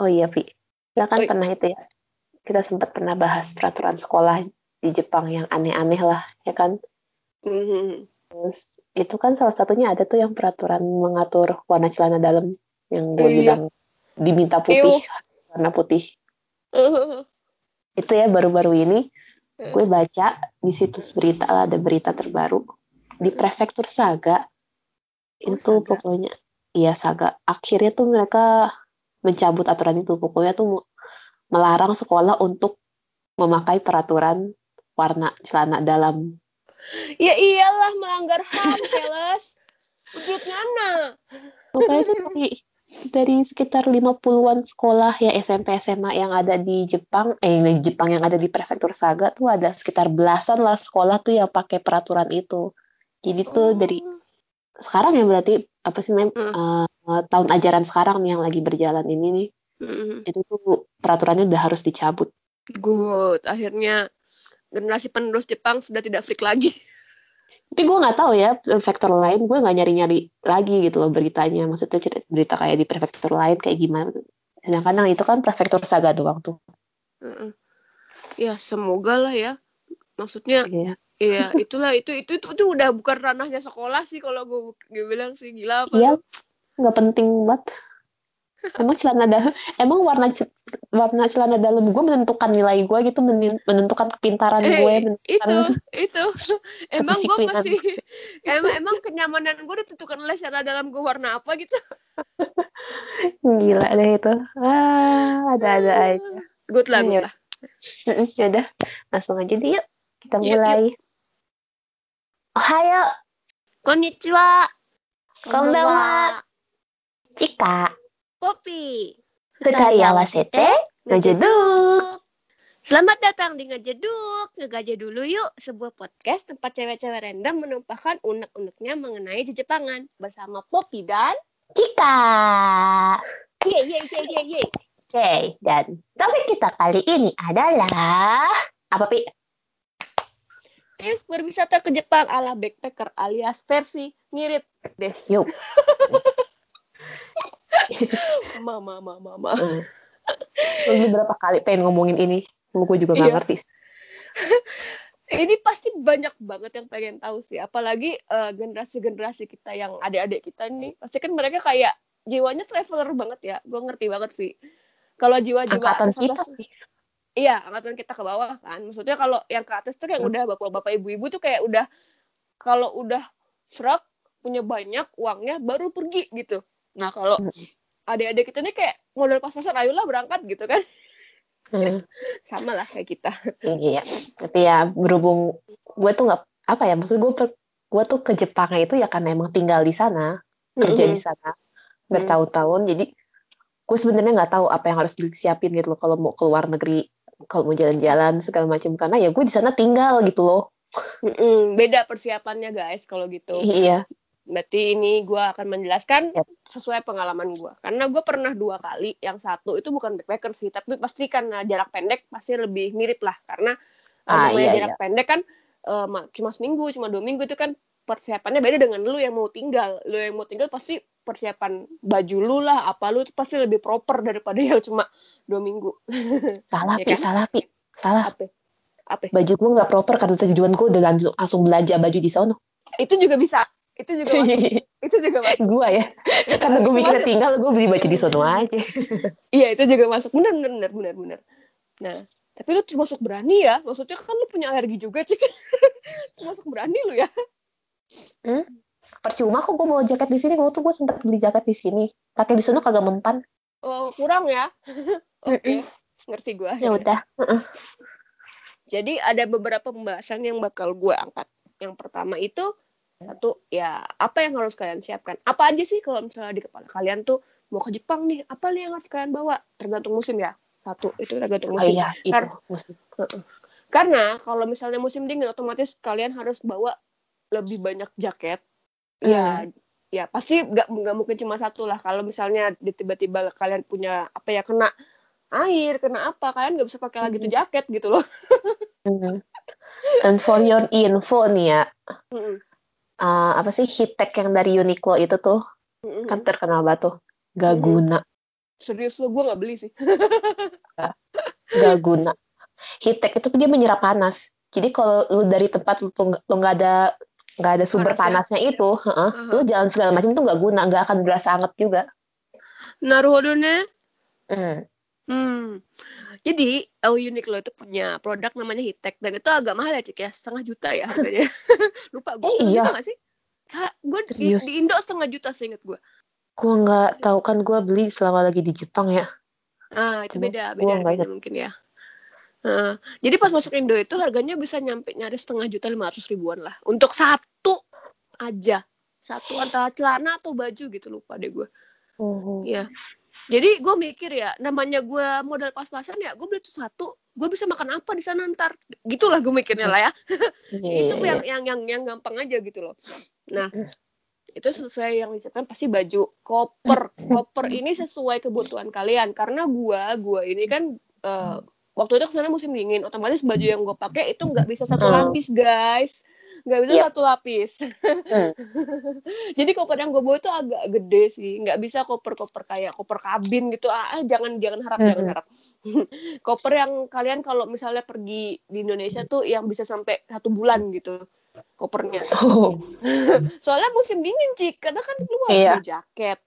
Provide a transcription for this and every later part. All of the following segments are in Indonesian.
Oh iya, Vi. Kita kan Oh, pernah itu ya. Kita sempat pernah bahas peraturan sekolah di Jepang yang aneh-aneh lah, ya kan? Mhm. Terus itu kan salah satunya ada tuh yang peraturan mengatur warna celana dalam yang gue Iya. bilang diminta putih, warna putih. Uh, Itu ya baru-baru ini Hmm. gue baca di situs berita ada berita terbaru di prefektur Saga Oh, itu Saga. pokoknya iya Saga akhirnya tuh mereka mencabut aturan itu pokoknya tuh melarang sekolah untuk memakai peraturan warna celana dalam ya iyalah melanggar HAM, Keles. Ujuk ngana. pokoknya itu dari dari sekitar 50-an sekolah ya SMP SMA yang ada di Jepang eh di Jepang yang ada di prefektur Saga tuh ada sekitar belasan lah sekolah tuh yang pakai peraturan itu jadi tuh dari sekarang ya berarti apa sih namanya Hmm. eh, tahun ajaran sekarang nih yang lagi berjalan ini nih Mhm. itu tuh peraturannya udah harus dicabut. Good. Akhirnya generasi penerus Jepang sudah tidak freak lagi. Tapi gue nggak tahu ya prefektur lain gue nggak nyari-nyari lagi gitu loh beritanya. Maksudnya cerita- berita kayak di prefektur lain kayak gimana. Sedangkan yang itu kan prefektur Saga doang tuh. Heeh. Ya, semoga lah ya. Maksudnya Iya. Iya, itulah itu itu itu, itu udah bukan ranahnya sekolah sih kalau gue, gue bilang sih gila apa. Iya, nggak penting banget. Emang celana dalam, emang warna warna celana dalam gue menentukan nilai gue gitu, menentukan kepintaran Eh, gue, itu menentukan itu emang gue masih emang emang kenyamanan gue ditentukan oleh secara dalam gue warna apa gitu. gila deh itu. Ah, ada-ada aja. Good lah, good lah. Mm-mm, Yaudah, langsung aja deh yuk. Kita Yuk, mulai. Ohayo, Konnichiwa. Konbanwa. Cika. Poppy. Futari awasete, ngejeduk. Selamat datang di Ngejeduk. Ngegaje dulu yuk, sebuah podcast tempat cewek-cewek random menumpahkan unek-uneknya mengenai di Jepangan bersama Poppy dan Cika. Ye ye ye ye ye. Oke, dan topik kita kali ini adalah apa pi? Tips berwisata ke Jepang ala backpacker alias versi ngirit des. Yuk. Mama mama mama. Hmm. Lu berapa kali pengen ngomongin ini? Gue juga nggak Iya. ngerti. Ini pasti banyak banget yang pengen tahu sih. Apalagi eh, generasi-generasi kita yang adik-adik kita nih. Pasti kan mereka kayak jiwanya traveler banget ya. Gue ngerti banget sih. Kalau jiwa-jiwa Angkatan kita sih. Iya, angkatan kita ke bawah kan. Maksudnya kalau yang ke atas tuh yang Hmm. udah bapak-bapak ibu-ibu tuh kayak udah kalau udah serak punya banyak uangnya baru pergi gitu. Nah, kalau Hmm. adik-adik kita nih kayak modal pas-pasan ayolah berangkat gitu kan. Hmm, Sama lah kayak kita. iya. Tapi ya berhubung gue tuh nggak apa ya maksud gue gue tuh ke Jepang itu ya karena emang tinggal di sana kerja di sana bertahun-tahun jadi gue sebenarnya nggak tahu apa yang harus disiapin gitu loh kalau mau keluar negeri kalau mau jalan-jalan segala macam karena ya gue di sana tinggal gitu loh Mm-mm, beda persiapannya guys kalau gitu. iya Berarti ini gue akan menjelaskan Yap. sesuai pengalaman gue. Karena gue pernah dua kali. Yang satu itu bukan backpacker sih, tapi pasti karena jarak pendek pasti lebih mirip lah. Karena eh, Ah, namanya iya, jarak pendek kan eh, ma- cuma seminggu, cuma dua minggu itu kan persiapannya beda dengan lu yang mau tinggal. Lu yang mau tinggal pasti persiapan baju lu lah, apa lu itu pasti lebih proper daripada yang cuma dua minggu. salah Iya pi kan? salah pi salah Apa? Apa? baju gue nggak proper karena tujuan gue udah langsung langsung belanja baju di sana Itu juga bisa. Itu juga masuk. Itu juga masuk. gue ya karena gue mikirnya tinggal gue beli baju di sana aja Iya itu juga masuk benar benar benar benar. Nah tapi lu termasuk berani ya, maksudnya kan lu punya alergi juga sih termasuk berani lu ya. Hmm? percuma kok gue bawa jaket di sini waktu gue sempat beli jaket di sini pakai di sana kagak mempan Oh, kurang ya. Oke, ngerti gua. ya udah Jadi ada beberapa pembahasan yang bakal gue angkat. Yang pertama itu satu ya apa yang harus kalian siapkan? Apa aja sih kalau misalnya di kepala kalian tuh mau ke Jepang nih, apa nih yang harus kalian bawa? Tergantung musim ya. Satu itu tergantung oh musim. iya itu Kar- musim Karena kalau misalnya musim dingin otomatis kalian harus bawa lebih banyak jaket. Hmm. Ya, ya pasti nggak nggak mungkin cuma satu lah. Kalau misalnya tiba-tiba kalian punya apa ya kena air, kena apa, kalian nggak bisa pakai lagi tuh jaket gitu loh. Hmm. and for your info nih ya Mm-mm. eh, apa sih heat tech yang dari Uniqlo itu tuh Mm-mm. kan terkenal banget tuh gak Mhm. guna serius lo gue nggak beli sih nggak guna hitek itu dia menyerap panas jadi kalau lu dari tempat lu nggak ada nggak ada sumber Panas, panasnya ya? itu uh, uh -huh. lu jalan segala macam itu nggak guna nggak akan berasa anget juga naruhodo ne hmm. hmm. Jadi Oh Uniqlo itu punya produk namanya Hitek dan itu agak mahal ya cik ya setengah juta ya harganya. Lupa gue eh, iya. gak sih? Gue di, di Indo setengah juta seingat gue. Gue nggak tahu kan gue beli selama lagi di Jepang ya. Ah itu beda beda harganya mungkin ya. Jadi pas masuk Indo itu harganya bisa nyampe nyaris setengah juta lima ratus ribuan lah. Untuk satu aja. Satu antara celana atau baju gitu lupa deh gue. -huh. Ya jadi gue mikir ya namanya gue modal pas-pasan ya gue beli tuh satu. Gue bisa makan apa di sana ntar? Gitulah gue mikirnya lah ya. Yeah, itu yang yang yang yang gampang aja gitu loh. Nah itu sesuai yang disiapkan pasti baju. Koper. Koper ini sesuai kebutuhan kalian. Karena gue gue ini kan uh, waktu itu ke sana musim dingin otomatis baju yang gue pakai itu nggak bisa satu lapis guys nggak bisa yep. Iya. satu lapis hmm. jadi koper yang gue bawa itu agak gede sih nggak bisa koper-koper kayak koper kabin gitu ah, ah jangan jangan harap hmm. jangan harap koper yang kalian kalau misalnya pergi di Indonesia tuh yang bisa sampai satu bulan gitu kopernya oh. soalnya musim dingin cik karena kan lu harus yeah. jaket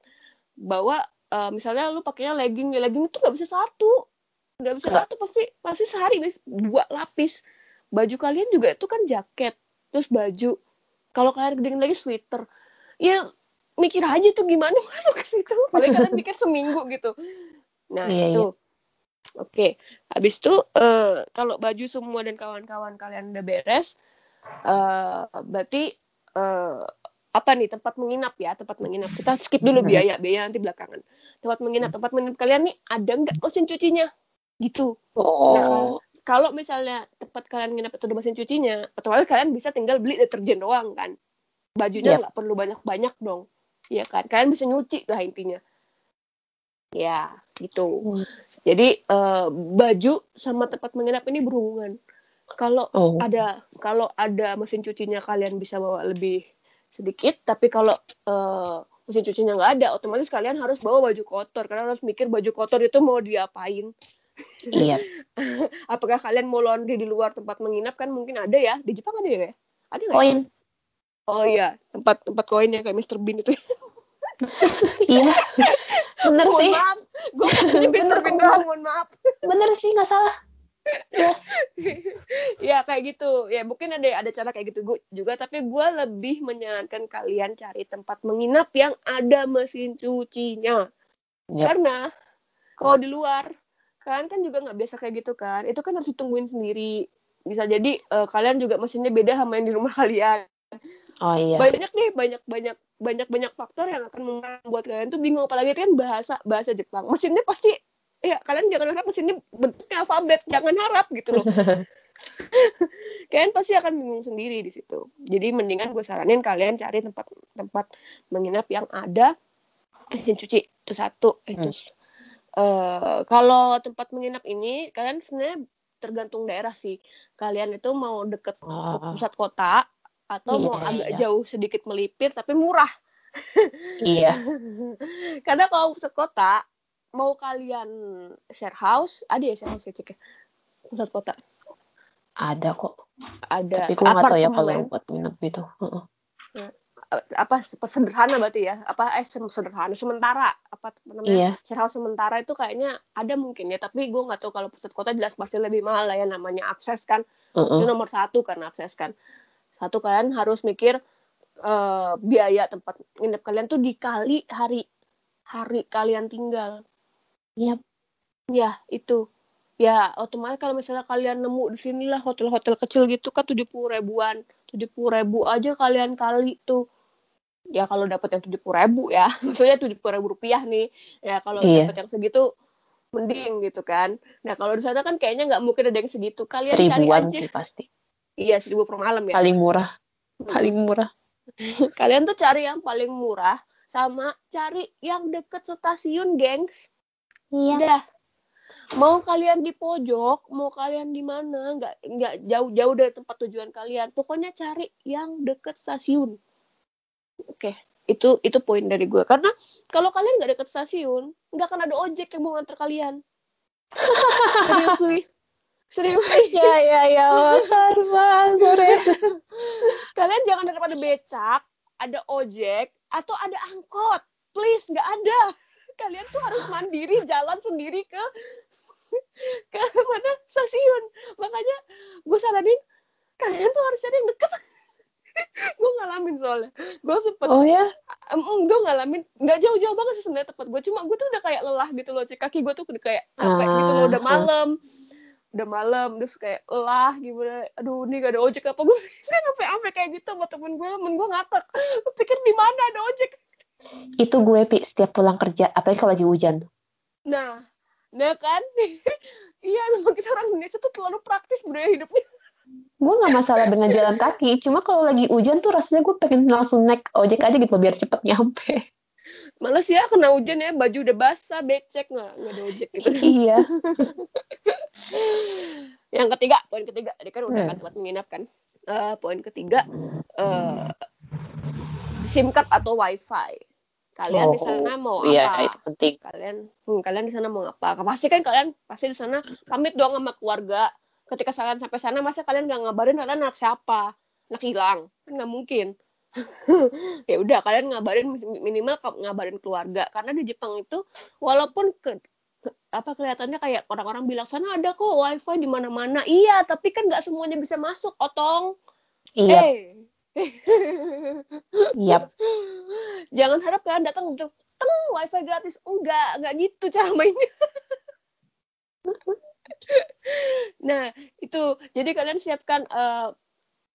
bawa uh, misalnya lu pakainya legging legging itu nggak bisa satu nggak bisa. Satu pasti pasti sehari dua lapis. Baju kalian juga itu kan jaket terus baju. Kalau kalian gedein lagi sweater. Ya mikir aja tuh gimana masuk ke situ. Paling kalian pikir seminggu gitu. Nah iya, itu. iya. oke habis itu uh, kalau baju semua dan kawan-kawan kalian udah beres uh, berarti uh, apa nih tempat menginap ya tempat menginap. Kita skip dulu biaya biaya nanti belakangan. Tempat menginap tempat menginap kalian nih ada nggak mesin cucinya gitu oh. nah kalau misalnya tempat kalian nginep itu ada mesin cucinya, otomatis kalian bisa tinggal beli deterjen doang kan. Bajunya nggak yep. perlu banyak-banyak dong. Iya kan? Kalian bisa nyuci lah intinya. Ya, gitu. Hmm. Jadi uh, baju sama tempat menginap ini berhubungan. Kalau oh. ada kalau ada mesin cucinya kalian bisa bawa lebih sedikit, tapi kalau uh, mesin cucinya nggak ada, otomatis kalian harus bawa baju kotor karena harus mikir baju kotor itu mau diapain. Iya. Apakah kalian mau laundry di luar tempat menginap kan mungkin ada ya? Di Jepang ada ya? Ada nggak? Koin. Oh iya, tempat tempat koin ya kayak Mr. Bean itu. iya. Bener mohon sih. Maaf. Gue Mr. Bean doang, mohon maaf. Bener sih, nggak salah. ya. ya kayak gitu ya mungkin ada ada cara kayak gitu gue juga tapi gue lebih menyarankan kalian cari tempat menginap yang ada mesin cucinya yep. karena kalau di luar kalian kan juga nggak biasa kayak gitu kan? Itu kan harus ditungguin sendiri. Bisa jadi uh, kalian juga mesinnya beda sama yang di rumah kalian. Oh iya. Banyak nih banyak banyak banyak banyak faktor yang akan membuat kalian tuh bingung. Apalagi kan bahasa bahasa Jepang. Mesinnya pasti ya kalian jangan harap mesinnya bentuknya alfabet. Jangan harap gitu loh. Kalian pasti akan bingung sendiri di situ. Jadi mendingan gue saranin kalian cari tempat tempat menginap yang ada mesin cuci. Itu satu itu. Hmm Uh, kalau tempat menginap ini kalian sebenarnya tergantung daerah sih. Kalian itu mau deket oh. pusat kota atau iya, mau agak iya. jauh sedikit melipir tapi murah. iya. Karena kalau pusat kota mau kalian share house, ada ya share house ya cek ya? Pusat kota. Ada kok. Ada. Tapi gue nggak tahu ya kalau buat nginep itu. Uh -uh apa sederhana berarti ya. Apa eh sederhana. Sementara apa namanya iya. share sementara itu kayaknya ada mungkin ya. Tapi gue nggak tahu kalau pusat kota jelas pasti lebih mahal lah ya namanya akses kan. Uh -uh. itu nomor satu karena akses kan. Satu kalian harus mikir uh, biaya tempat nginep kalian tuh dikali hari hari kalian tinggal. Iya. Ya itu. Ya otomatis kalau misalnya kalian nemu di sinilah hotel-hotel kecil gitu kan tujuh puluh ribuan. Tujuh puluh ribu aja kalian kali tuh ya kalau dapat yang tujuh puluh ribu ya. Maksudnya tujuh puluh ribu rupiah nih. Ya kalau iya. dapat yang segitu mending gitu kan. Nah kalau di sana kan kayaknya nggak mungkin ada yang segitu. Kalian Seribuan cari aja. sih pasti. Iya seribu per malam ya. Paling murah. Hmm. paling murah. Kalian tuh cari yang paling murah sama cari yang deket stasiun gengs. Iya. Udah. mau kalian di pojok mau kalian di mana nggak nggak jauh-jauh dari tempat tujuan kalian. Pokoknya cari yang deket stasiun Oke, okay. itu itu poin dari gue. Karena kalau kalian nggak deket stasiun, nggak akan ada ojek yang mau nganter kalian. Serius serius. Ya ya ya bang sore kalian jangan daripada becak ada ojek atau ada angkot. Please nggak ada. Kalian tuh harus mandiri jalan sendiri ke mana stasiun makanya gue saranin kalian tuh harus cari yang deket gue ngalamin soalnya gue sempet oh ya? Um, gue ngalamin nggak jauh-jauh banget sih sebenarnya tempat gue cuma gue tuh udah kayak lelah gitu loh cek kaki gue tuh udah kayak capek gitu loh udah Ah, malam. Udah malam terus kayak lelah gimana. Aduh ini gak ada ojek apa gue sampai sampai kayak gitu sama temen gue temen gue ngakak gue pikir di mana ada ojek? Itu gue pi setiap pulang kerja apalagi kalau lagi hujan. Nah nah kan? Iya memang kita orang Indonesia tuh terlalu praktis budaya hidupnya gue nggak masalah dengan jalan kaki cuma kalau lagi hujan tuh rasanya gue pengen langsung naik ojek aja gitu biar cepet nyampe. Males ya kena hujan ya baju udah basah becek nggak nggak ada ojek gitu. Iya. Yang ketiga poin ketiga. Tadi kan udah Hmm. kan tempat menginap kan. Eh, poin ketiga eh, SIM card atau WiFi. Kalian di sana mau iya apa? itu penting. Kalian hmm, kalian di sana mau apa? Pasti kan kalian pasti di sana pamit dong sama keluarga ketika kalian sampai sana masa kalian nggak ngabarin kalian anak siapa? Anak hilang. Kan nggak mungkin. Ya udah kalian ngabarin minimal ngabarin keluarga. Karena di Jepang itu walaupun ke, ke- apa kelihatannya kayak orang-orang bilang sana ada kok wifi di mana-mana. Iya tapi kan nggak semuanya bisa masuk otong. Iya. Eh iya. Jangan harap kalian datang untuk teng wifi gratis. Enggak enggak gitu cara mainnya nah itu jadi kalian siapkan eh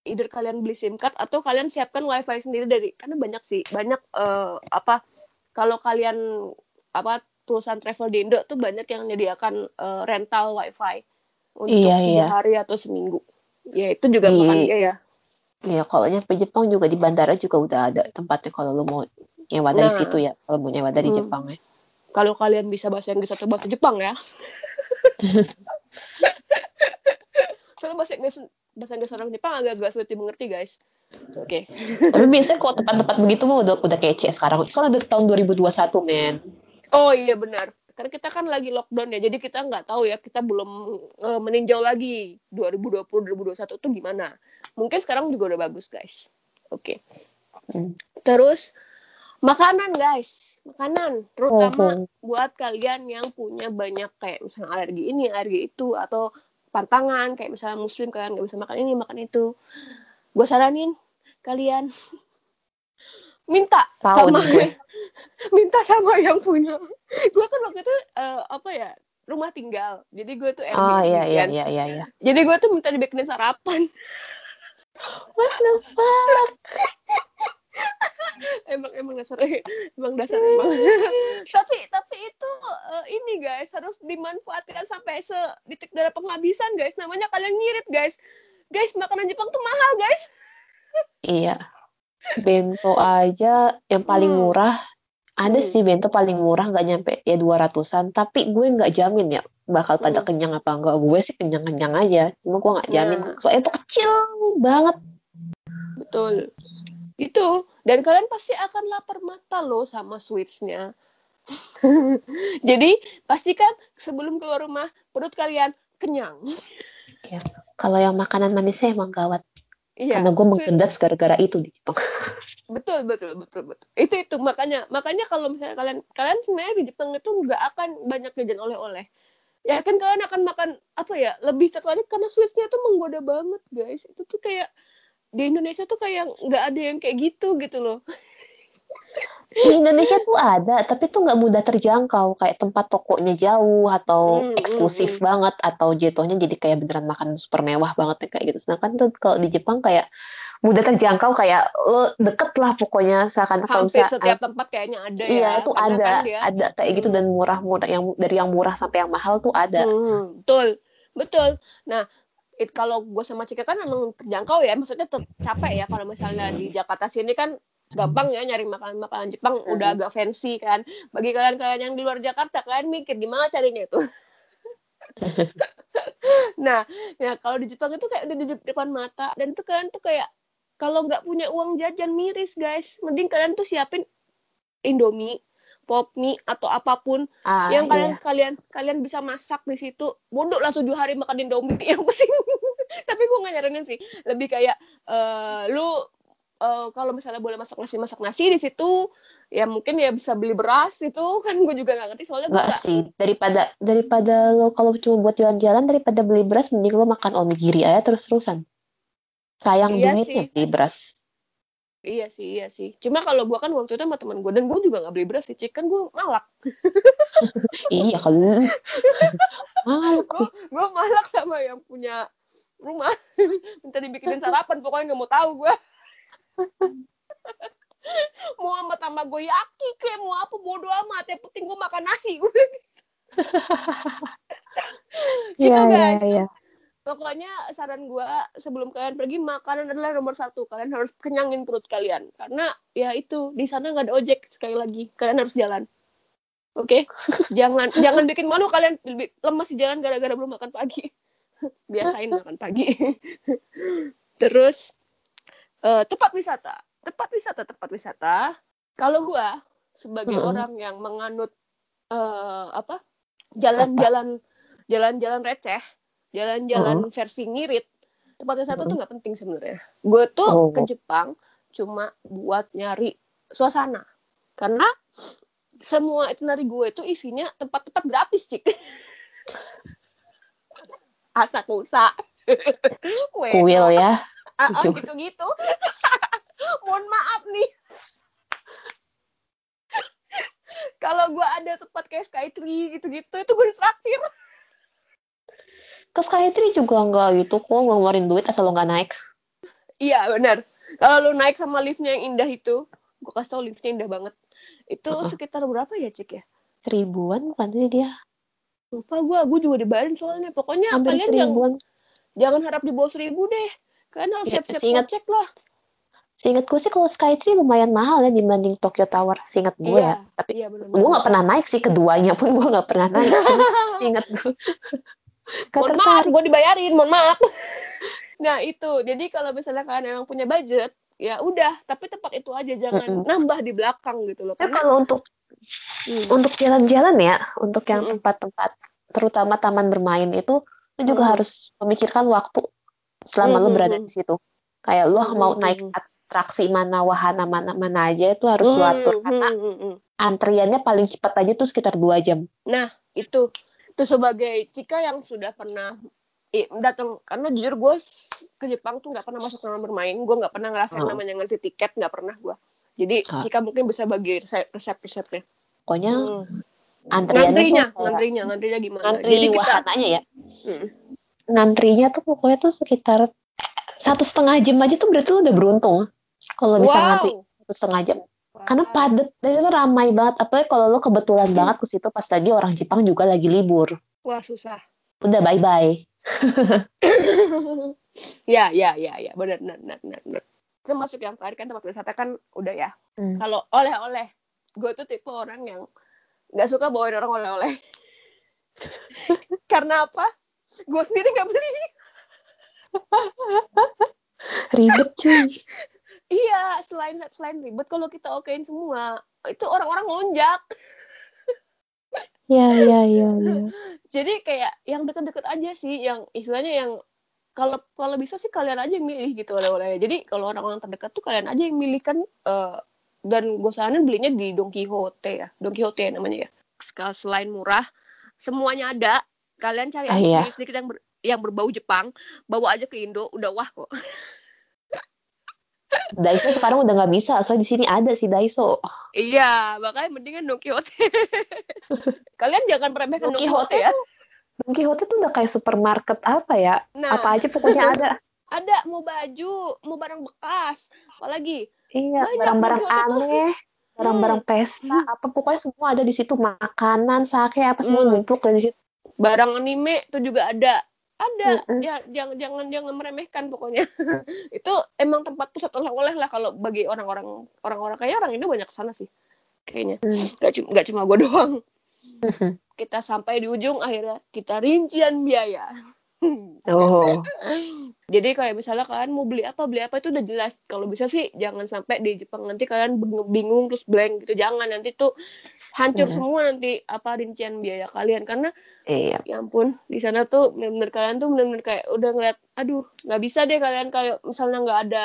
either kalian beli SIM card atau kalian siapkan wifi sendiri dari karena banyak sih banyak eh, apa kalau kalian apa perusahaan travel di Indo tuh banyak yang menyediakan eh, rental wifi untuk Iya, tiga iya. hari atau seminggu ya itu juga Di- makan biaya iya kalau nyampe Jepang juga di bandara juga udah ada tempatnya kalau lo mau nyewa dari Nah. situ ya kalau mau nyewa dari Hmm. Jepang ya kalau kalian bisa bahasa Inggris atau bahasa Jepang ya. Soalnya bahasa Inggris bahasa Inggris orang Jepang agak-agak sulit dimengerti guys. Oke. tapi biasanya kalau tempat-tempat begitu mah udah udah kece sekarang soalnya dari tahun 2021 men Oh iya benar. Karena kita kan lagi lockdown ya, jadi kita nggak tahu ya, kita belum eh, meninjau lagi 2020 2021 tuh gimana. Mungkin sekarang juga udah bagus guys. Oke. Hmm. Terus makanan guys, makanan terutama Mhm. buat kalian yang punya banyak kayak misalnya alergi ini, alergi itu atau pantangan kayak misalnya muslim kalian nggak bisa makan ini, makan itu. Gue saranin kalian minta Tahu sama gue. minta sama yang punya. gue kan waktu itu eh, apa ya rumah tinggal, jadi gue tuh Airbnb oh iya iya kan. iya iya iya Jadi gue tuh minta dibikinin sarapan. what the fuck emang emang dasar emang dasar emang tapi tapi itu eh, ini guys harus dimanfaatkan sampai sedetik darah penghabisan guys namanya kalian ngirit guys guys makanan Jepang tuh mahal guys Iya. Bento aja yang paling Hmm. murah. Ada Hmm. sih bento paling murah nggak nyampe ya 200-an. Tapi gue nggak jamin ya bakal pada Hmm. kenyang apa enggak. Gue sih kenyang-kenyang aja. Cuma gue nggak jamin. Nah. Soalnya itu kecil banget. betul itu dan kalian pasti akan lapar mata loh sama sweetsnya. Jadi pastikan sebelum keluar rumah perut kalian kenyang. Kalau yang makanan manisnya emang gawat. iya Karena gue menggendat gara-gara itu di Jepang. betul betul betul betul. Itu itu. Makanya makanya kalau misalnya kalian kalian sebenarnya di Jepang itu nggak akan banyak jajan oleh-oleh. Ya kan kalian akan makan apa ya lebih tertarik karena sweetnya tuh menggoda banget guys. Itu tuh kayak di Indonesia tuh kayak nggak ada yang kayak gitu gitu loh Di Indonesia tuh ada, tapi tuh nggak mudah terjangkau. Kayak tempat tokonya jauh atau Hmm, eksklusif hmm, banget atau jatuhnya jadi kayak beneran makanan super mewah banget ya, kayak gitu. Sedangkan tuh kalau di Jepang kayak mudah terjangkau kayak lo deket lah pokoknya seakan kalau hampir misalnya setiap tempat kayaknya ada ya iya itu karena ada kan dia- ada kayak gitu Hmm. dan murah-murah yang dari yang murah sampai yang mahal tuh ada. Hmm, betul, betul. Nah, it, kalau gue sama Cika kan emang terjangkau ya, maksudnya ter- capek ya kalau misalnya di Jakarta sini kan gampang ya nyari makanan-makanan Jepang Hmm. udah agak fancy kan. Bagi kalian-kalian yang di luar Jakarta, kalian mikir gimana carinya itu. nah, ya kalau di Jepang itu kayak udah di dep- depan mata dan itu kalian tuh kayak kalau nggak punya uang jajan miris guys, mending kalian tuh siapin Indomie, pop mie atau apa pun Ah, yang kalian iya. kalian kalian bisa masak di situ bodoh lah tujuh hari makan indomie yang penting tapi gue nggak nyaranin sih lebih kayak eh, lu eh, kalau misalnya boleh masak nasi masak nasi di situ ya mungkin ya bisa beli beras itu kan gue juga nggak ngerti soalnya Enggak nggak sih, daripada daripada lo kalau cuma buat jalan-jalan daripada beli beras mending lo makan onigiri aja terus-terusan. Sayang Iya duitnya sih. beli beras. Iya sih iya sih. Cuma kalau gue kan waktu itu sama teman gue dan gue juga nggak beli beras sih Cik. kan gue malak. Iya kalau malak gue malak sama yang punya rumah. Minta dibikinin sarapan pokoknya nggak mau tahu gue mau sama tamagoyaki kayak mau apa bodo amat. Yang penting gue makan nasi. Iya, gitu, iya, guys. iya. Pokoknya saran gue sebelum kalian pergi makanan adalah nomor satu. Kalian harus kenyangin perut kalian. Karena ya itu di sana nggak ada ojek sekali lagi. Kalian harus jalan. Oke? Jangan jangan bikin malu kalian. Lebih lemas di jalan gara-gara belum makan pagi. Biasain makan pagi. Terus eh, tempat wisata. Tempat wisata tempat wisata. Kalau gue sebagai Mm-mm. orang yang menganut eh, apa? Jalan-jalan jalan-jalan receh jalan-jalan versi ngirit. Tempat wisata tuh nggak penting sebenarnya. Gue tuh Oh. ke Jepang cuma buat nyari suasana. Karena semua itinerary gue itu isinya tempat-tempat gratis cik. Asakusa Ueno, Kuil ya. Cuma- gitu-gitu. Mohon maaf nih. Kalau gue ada tempat kayak Skytree gitu-gitu itu gue ditraktir Ke Skytree juga nggak gitu kok ngeluarin duit asal lo nggak naik. Iya benar. Kalau lu naik sama liftnya yang indah itu, gue kasih tau liftnya indah banget. Itu Heeh. sekitar berapa ya cik ya? Seribuan bukan sih dia? Lupa gue, gue juga dibayarin soalnya. Pokoknya Hampir kalian jangan, seribuan. jangan harap di bawah seribu deh. Kalian harus Ya, siap-siap seingat- kocek lah. Seingatku sih kalau Skytree lumayan mahal ya dibanding Tokyo Tower. Seingat gue Iya. ya. Tapi Iya benar. gue nggak pernah naik sih keduanya pun gue nggak pernah naik. Seingat gue. Mohon maaf, gue dibayarin. Mohon maaf. nah itu, jadi kalau misalnya kalian emang punya budget, ya udah. Tapi tempat itu aja, jangan Mm-mm. nambah di belakang gitu loh. Ya, Karena kalau untuk Hmm. untuk jalan-jalan ya, untuk yang tempat-tempat terutama taman bermain itu, lu juga Mm. harus memikirkan waktu selama lu Mm-mm. berada di situ. Kayak lu mau Mm-mm. naik atraksi mana, wahana mana mana aja itu harus lu atur karena hmm, hmm. antriannya paling cepat aja tuh sekitar dua jam. itu itu sebagai Cika yang sudah pernah datang karena jujur gue ke Jepang tuh nggak pernah masuk taman bermain gue nggak pernah ngerasain Hmm. namanya ngerti tiket nggak pernah gue jadi Ah. Cika mungkin bisa bagi resep resep resepnya Pokoknya Hmm. antriannya ngantrinya ngantrinya ngantrinya gimana ngantri jadi kita wahananya ya. Hmm. Ngantrinya tuh pokoknya tuh sekitar satu setengah jam aja tuh berarti lu udah beruntung kalau bisa ngantri wow satu setengah jam. Karena padat dan itu ramai banget. Apalagi kalau lo kebetulan banget ke situ pas lagi orang Jepang juga lagi libur. wah susah Udah bye bye. ya ya ya ya benar benar benar benar, benar. termasuk yang terakhir kan tempat wisata kan udah ya Hmm. kalau oleh-oleh gue tuh tipe orang yang nggak suka bawain orang oleh-oleh karena apa gue sendiri nggak beli Ribet cuy. Iya selain selain ribet kalau kita okein semua itu orang-orang lonjak. Ya ya ya ya. jadi kayak yang deket-deket aja sih yang istilahnya yang kalau kalau bisa sih kalian aja yang milih gitu oleh-oleh jadi kalau orang-orang terdekat tuh kalian aja yang milih kan eh, dan gue saranin belinya di Don Quixote ya Don Quixote ya namanya ya. Sekal- selain murah semuanya ada. Kalian cari Ah, aja iya. sedikit yang ber- yang berbau Jepang bawa aja ke Indo udah wah kok Daiso sekarang udah nggak bisa. Soalnya di sini ada sih Daiso. iya makanya mendingan Don Quixote kalian jangan meremehkan Don Quixote ya Don Quixote tuh udah kayak supermarket apa ya? nah Apa aja pokoknya ada. ada mau baju mau barang bekas apalagi Iya, barang-barang tuh. aneh, barang-barang pesta, apa pokoknya semua ada di situ. Makanan, sake, apa semua Hmm. ngumpul di situ. barang anime itu juga ada ada Mm-mm. ya jangan jangan jangan meremehkan pokoknya. Itu emang tempat pusat oleh-oleh lah kalau bagi orang-orang orang-orang kayak orang Indo banyak ke sana sih kayaknya. Hmm. nggak cuma nggak cuma gue doang. Kita sampai di ujung akhirnya kita rincian biaya Oh. Jadi kayak misalnya kalian mau beli apa beli apa itu udah jelas. Kalau bisa sih jangan sampai di Jepang nanti kalian bing- bingung terus blank gitu. Jangan nanti tuh hancur Hmm. semua nanti apa rincian biaya kalian karena Iya. ya ampun di sana tuh bener-bener kalian tuh bener-bener kayak udah ngeliat aduh nggak bisa deh kalian kayak misalnya nggak ada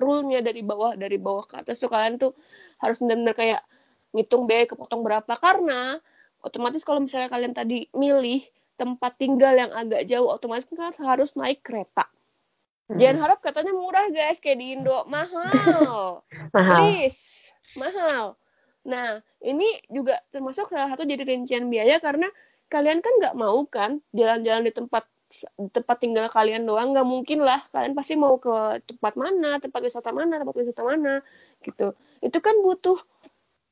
rule-nya dari bawah dari bawah ke atas tuh kalian tuh harus bener-bener kayak ngitung biaya kepotong berapa karena otomatis kalau misalnya kalian tadi milih tempat tinggal yang agak jauh otomatis kan harus naik kereta. Hmm. jangan harap katanya murah guys kayak di Indo. Mahal. Mahal. please. Mahal. Nah ini juga termasuk salah satu jadi rincian biaya karena kalian kan nggak mau kan jalan-jalan di tempat di tempat tinggal kalian doang nggak mungkin lah. Kalian pasti mau ke tempat mana tempat wisata mana tempat wisata mana gitu. Itu kan butuh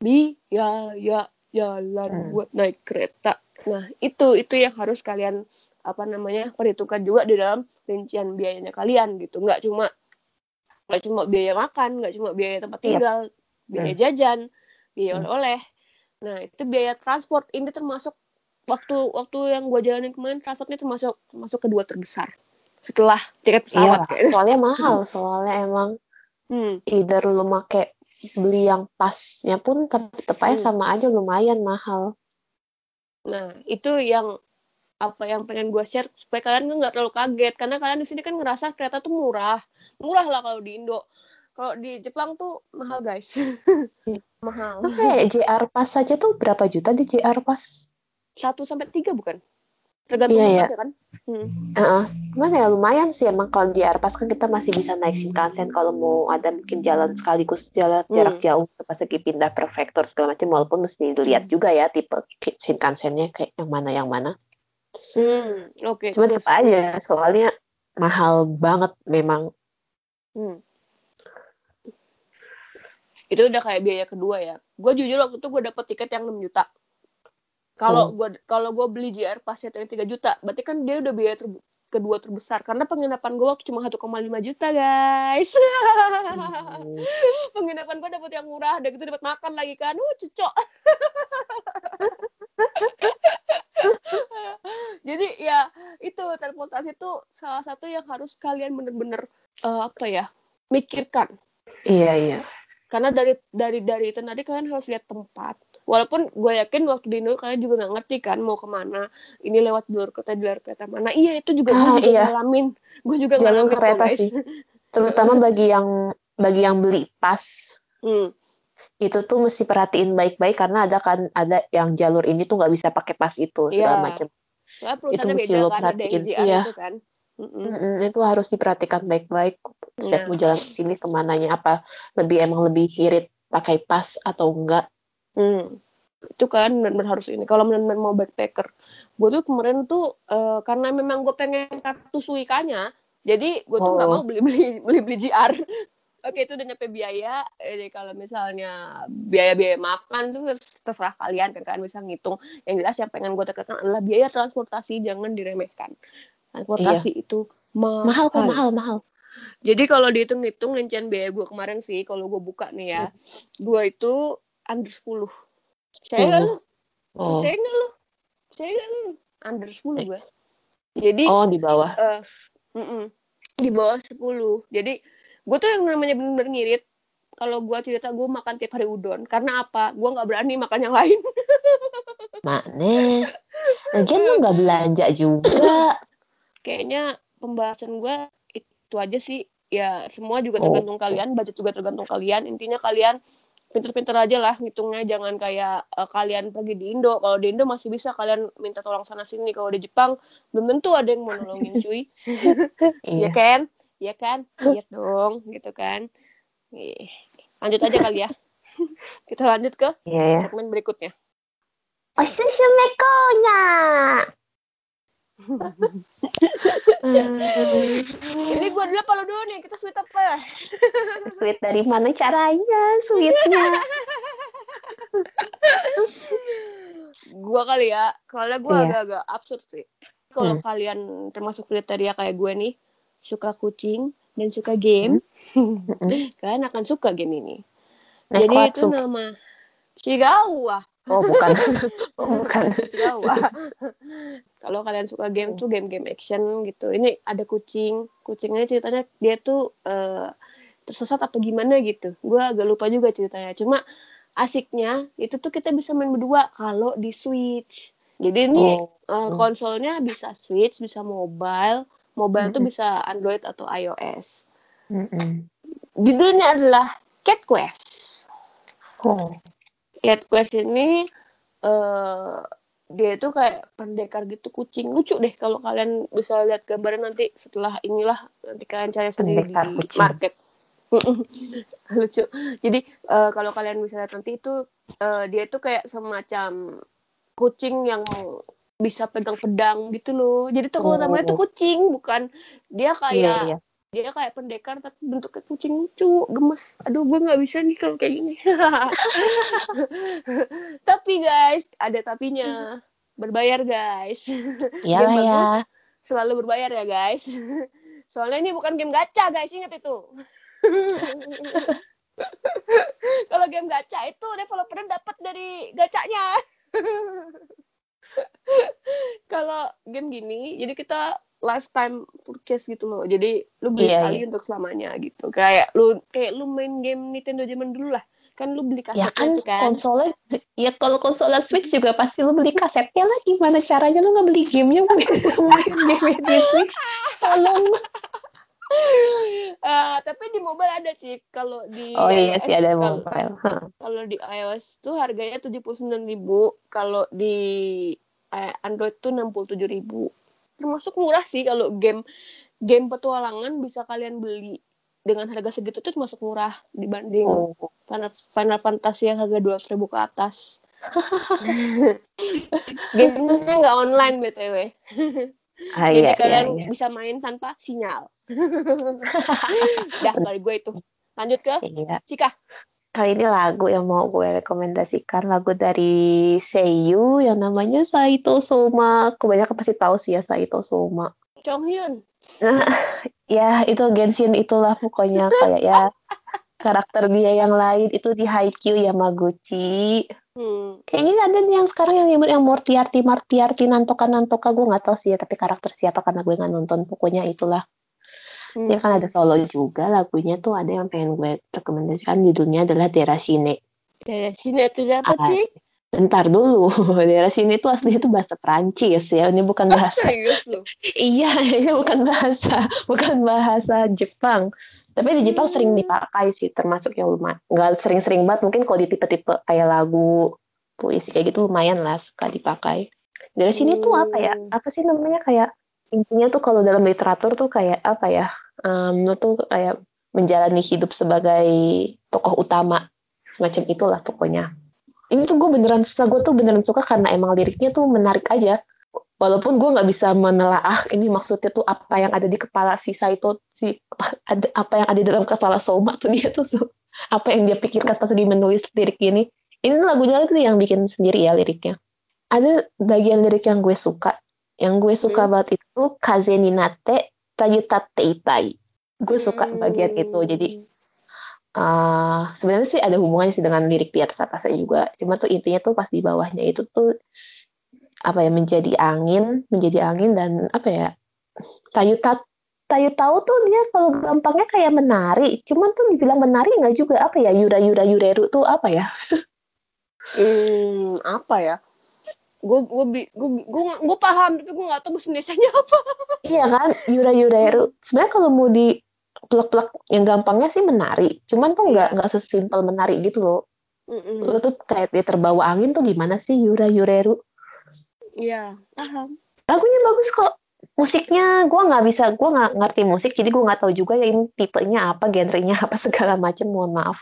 biaya jalan Hmm. buat naik kereta nah itu itu yang harus kalian apa namanya perhitungkan juga di dalam rincian biayanya kalian gitu nggak cuma nggak cuma biaya makan nggak cuma biaya tempat Yep. tinggal biaya Hmm. jajan biaya Hmm. oleh-oleh nah itu biaya transport ini termasuk waktu waktu yang gue jalanin kemarin transportnya termasuk termasuk kedua terbesar setelah tiket Iya, pesawat kayaknya. soalnya mahal. Soalnya emang Hmm. either lu make beli yang pasnya pun tetap aja Hmm. sama aja lumayan mahal. Nah, itu yang apa yang pengen gue share supaya kalian tuh nggak terlalu kaget karena kalian di sini kan ngerasa kereta tuh murah, murah lah kalau di Indo. Kalau di Jepang tuh mahal guys, mahal. Oke, JR Pass saja tuh berapa juta di JR Pass? Satu sampai tiga bukan? Tergantung Iya, tempatnya kan? Hmm. Heeh. Cuman ya lumayan sih emang kalau JR Pass kan kita masih bisa naik Shinkansen kalau mau ada mungkin jalan sekaligus jalan Hmm. jarak jauh pas lagi pindah prefektur segala macam walaupun mesti dilihat juga ya tipe Shinkansennya kayak yang mana yang mana. Hmm. Oke. Cuma terus. tetap aja soalnya mahal banget memang. Hmm. Itu udah kayak biaya kedua ya. Gue jujur waktu itu gue dapet tiket yang 6 juta. Kalau Hmm. gue kalau gue beli JR pasnya yang 3 juta, berarti kan dia udah biaya ter- kedua terbesar karena penginapan gue waktu cuma 1,5 juta guys. Hmm. penginapan gue dapet yang murah, udah gitu dapat makan lagi kan, uh cocok. Jadi ya itu transportasi itu salah satu yang harus kalian bener-bener eh, apa ya mikirkan Iya iya. karena dari dari dari itu nanti kalian harus lihat tempat walaupun gue yakin waktu di Indo kalian juga nggak ngerti kan mau ke mana ini lewat jalur kereta jalur kereta mana iya itu juga Ah, gue juga iya. ngalamin gue juga Jalur ngalamin kereta sih. Terutama bagi yang bagi yang beli pas hmm. itu tuh mesti perhatiin baik-baik karena ada kan ada yang jalur ini tuh nggak bisa pakai pas itu segala Iya. macam. soalnya perusahaannya mesti beda lo kan ada perhatiin, iya. itu kan Mm-mm. Mm-mm, itu harus diperhatikan baik-baik. Setiap Nah. mau jalan ke sini ke mananya apa lebih emang lebih irit pakai pas atau enggak? Hmm. Itu kan benar-benar harus ini. Kalau benar-benar mau backpacker, gue tuh kemarin tuh eh, karena memang gue pengen kartu suikanya, jadi gue tuh nggak Oh. mau beli-beli beli-beli JR. Oke itu udah nyampe biaya. Jadi kalau misalnya biaya-biaya makan tuh terserah kalian kan kalian bisa ngitung. Yang jelas yang pengen gue tekankan adalah biaya transportasi jangan diremehkan. Transportasi itu mahal. Mahal kok mahal mahal. Jadi kalau dihitung-hitung rincian biaya gue kemarin sih, kalau gue buka nih ya, gue itu under 10. Saya nggak lu? Oh. Saya nggak lu? Saya nggak lu? Under 10 gue. Jadi, oh di bawah. eh, mm-mm, di bawah 10. Jadi, gue tuh yang namanya bener-bener ngirit. Kalau gue cerita gue makan tiap hari udon. Karena apa? Gue nggak berani makan yang lain. Mana? Lagian lu nggak belanja juga. Kayaknya pembahasan gue itu aja sih. Ya, semua juga Oh. tergantung kalian. Budget juga tergantung kalian. Intinya kalian pinter-pinter aja lah ngitungnya. Jangan kayak eh, kalian pergi di Indo. Kalau di Indo masih bisa kalian minta tolong sana sini. Kalau di Jepang belum tentu ada yang mau nolongin cuy. Ya Iya. kan? Ya kan? Lihat dong gitu kan. Lanjut aja kali ya. Kita lanjut ke Iya ya. segmen berikutnya. Konya. ini gue dulu apa lo dulu nih kita sweet apa Sweet dari mana caranya sweetnya? gue kali ya soalnya gue Iya. agak-agak absurd sih kalau Hmm. kalian termasuk kriteria kayak gue nih suka kucing dan suka game Mm-mm. kalian akan suka game ini Neko jadi itu Atsuki. nama Chigawa Oh bukan. oh bukan. Kalau kalian suka game tuh game-game action gitu. Ini ada kucing. Kucingnya ceritanya dia tuh uh, tersesat apa gimana gitu. Gue agak lupa juga ceritanya. Cuma asiknya itu tuh kita bisa main berdua kalau di Switch. Jadi ini oh. uh, konsolnya bisa Switch, bisa mobile. Mobile mm -hmm. tuh bisa Android atau iOS. Mm -hmm. Judulnya adalah Cat Quest. Oh. Cat Quest ini uh, dia itu kayak pendekar gitu kucing lucu deh kalau kalian bisa lihat gambarnya nanti setelah inilah nanti kalian cari sendiri pendekar di kucing. market lucu jadi uh, kalau kalian bisa lihat nanti itu uh, dia itu kayak semacam kucing yang bisa pegang pedang gitu loh jadi kalau oh. itu kucing bukan dia kayak yeah, yeah. Dia kayak pendekar tapi bentuknya kucing lucu gemes. Aduh gue nggak bisa nih kalau kayak gini. Tapi guys ada tapinya. Berbayar guys. Ya, game ya. bagus. Selalu berbayar ya guys. Soalnya ini bukan game gacha guys. Ingat itu. Kalau game gacha itu developernya dapat dari gacanya kalau game gini jadi kita lifetime purchase gitu loh. Jadi lu beli yeah, sekali yeah. untuk selamanya gitu. Kayak lu kayak lu main game Nintendo zaman dulu lah. Kan lu beli kasetnya ya kan, kan. konsolnya ya kalau konsolnya Switch juga pasti lu beli kasetnya lah gimana caranya lu nggak beli gamenya? Main game di Switch. Tolong. Uh, tapi di mobile ada sih. Kalau di oh iya sih ada mobile. Kalau di iOS tuh harganya tujuh puluh sembilan ribu. Kalau di eh, Android tuh enam puluh tujuh ribu termasuk murah sih kalau game game petualangan bisa kalian beli dengan harga segitu tuh termasuk murah dibanding oh. Final, Final Fantasy yang harga dua ribu ke atas. Gamenya nggak online btw. Ah, Jadi iya, kalian iya, iya. bisa main tanpa sinyal. Dah kali gue itu. Lanjut ke iya. Cika. Kali ini lagu yang mau gue rekomendasikan lagu dari Seiyu yang namanya Saito Soma. Kebanyakan pasti tahu sih ya Saito Soma. Chong Hyun. Nah, ya itu Genshin itulah pokoknya kayak ya karakter dia yang lain itu di Haikyuu Yamaguchi. Hmm. Kayaknya ada nih yang sekarang yang yang Mortiarty Martiarty Nantoka Nantoka gue nggak tahu sih ya tapi karakter siapa karena gue nggak nonton pokoknya itulah. Hmm. Ya kan ada solo juga lagunya tuh ada yang pengen gue rekomendasikan judulnya adalah Derashine. Derashine itu apa ah, sih? Bentar dulu, daerah sini tuh aslinya itu bahasa Prancis ya. Ini bukan bahasa. Oh, serius lu? iya, ini bukan bahasa, bukan bahasa Jepang. Tapi di Jepang hmm. sering dipakai sih, termasuk yang lumayan. Nggak sering-sering banget, mungkin kalau di tipe-tipe kayak lagu puisi kayak gitu lumayan lah suka dipakai. Dari sini hmm. tuh apa ya? Hmm. Apa sih namanya kayak intinya tuh kalau dalam literatur tuh kayak apa ya? Um, tuh kayak menjalani hidup sebagai tokoh utama semacam itulah pokoknya. Ini tuh gue beneran susah gue tuh beneran suka karena emang liriknya tuh menarik aja. Walaupun gue nggak bisa menelaah ini maksudnya tuh apa yang ada di kepala si Saito si ada apa yang ada dalam kepala Soma tuh dia tuh apa yang dia pikirkan pas lagi menulis lirik ini. Ini lagunya tuh yang bikin sendiri ya liriknya. Ada bagian lirik yang gue suka. Yang gue suka hmm. banget itu kaze ninate tagitate itai gue suka bagian itu. Jadi uh, sebenarnya sih ada hubungannya sih dengan lirik di atas atasnya juga. Cuma tuh intinya tuh pas di bawahnya itu tuh apa ya menjadi angin menjadi angin dan apa ya tayu tat tayu tahu tuh dia kalau gampangnya kayak menari. Cuman tuh dibilang menari nggak juga. Apa ya yura yura yureru tuh apa ya? Hmm apa ya gue gue gue gue gue paham tapi gue nggak tahu bahasa Indonesia apa. Iya kan yura yureru sebenarnya kalau mau di plek-plek yang gampangnya sih menari. Cuman tuh nggak iya. nggak sesimpel menari gitu loh. Mm lo tuh kayak dia terbawa angin tuh gimana sih Yura Yureru iya paham. Lagunya bagus kok. Musiknya gue nggak bisa gue nggak ngerti musik jadi gue nggak tahu juga ya ini tipenya apa genrenya apa segala macam mohon maaf.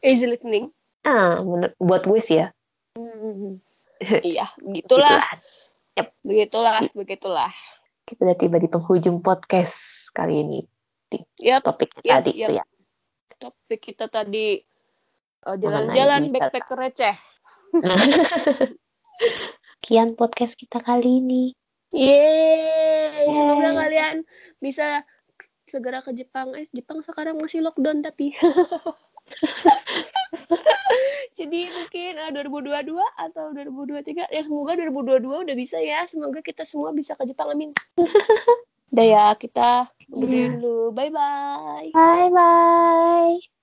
Easy listening. Ah menurut buat gue sih ya. Mm-hmm. iya begitulah. Yep. begitulah begitulah. Kita udah tiba di penghujung podcast kali ini. Ya topik ya, tadi itu ya. Topik kita tadi uh, jalan-jalan backpacker receh. Kian podcast kita kali ini. Yeay, semoga kalian bisa segera ke Jepang. Eh, Jepang sekarang masih lockdown tapi. Jadi mungkin uh, 2022 atau 2023 ya semoga 2022 udah bisa ya semoga kita semua bisa ke Jepang amin udah ya kita udah Iya. dulu bye bye Bye bye.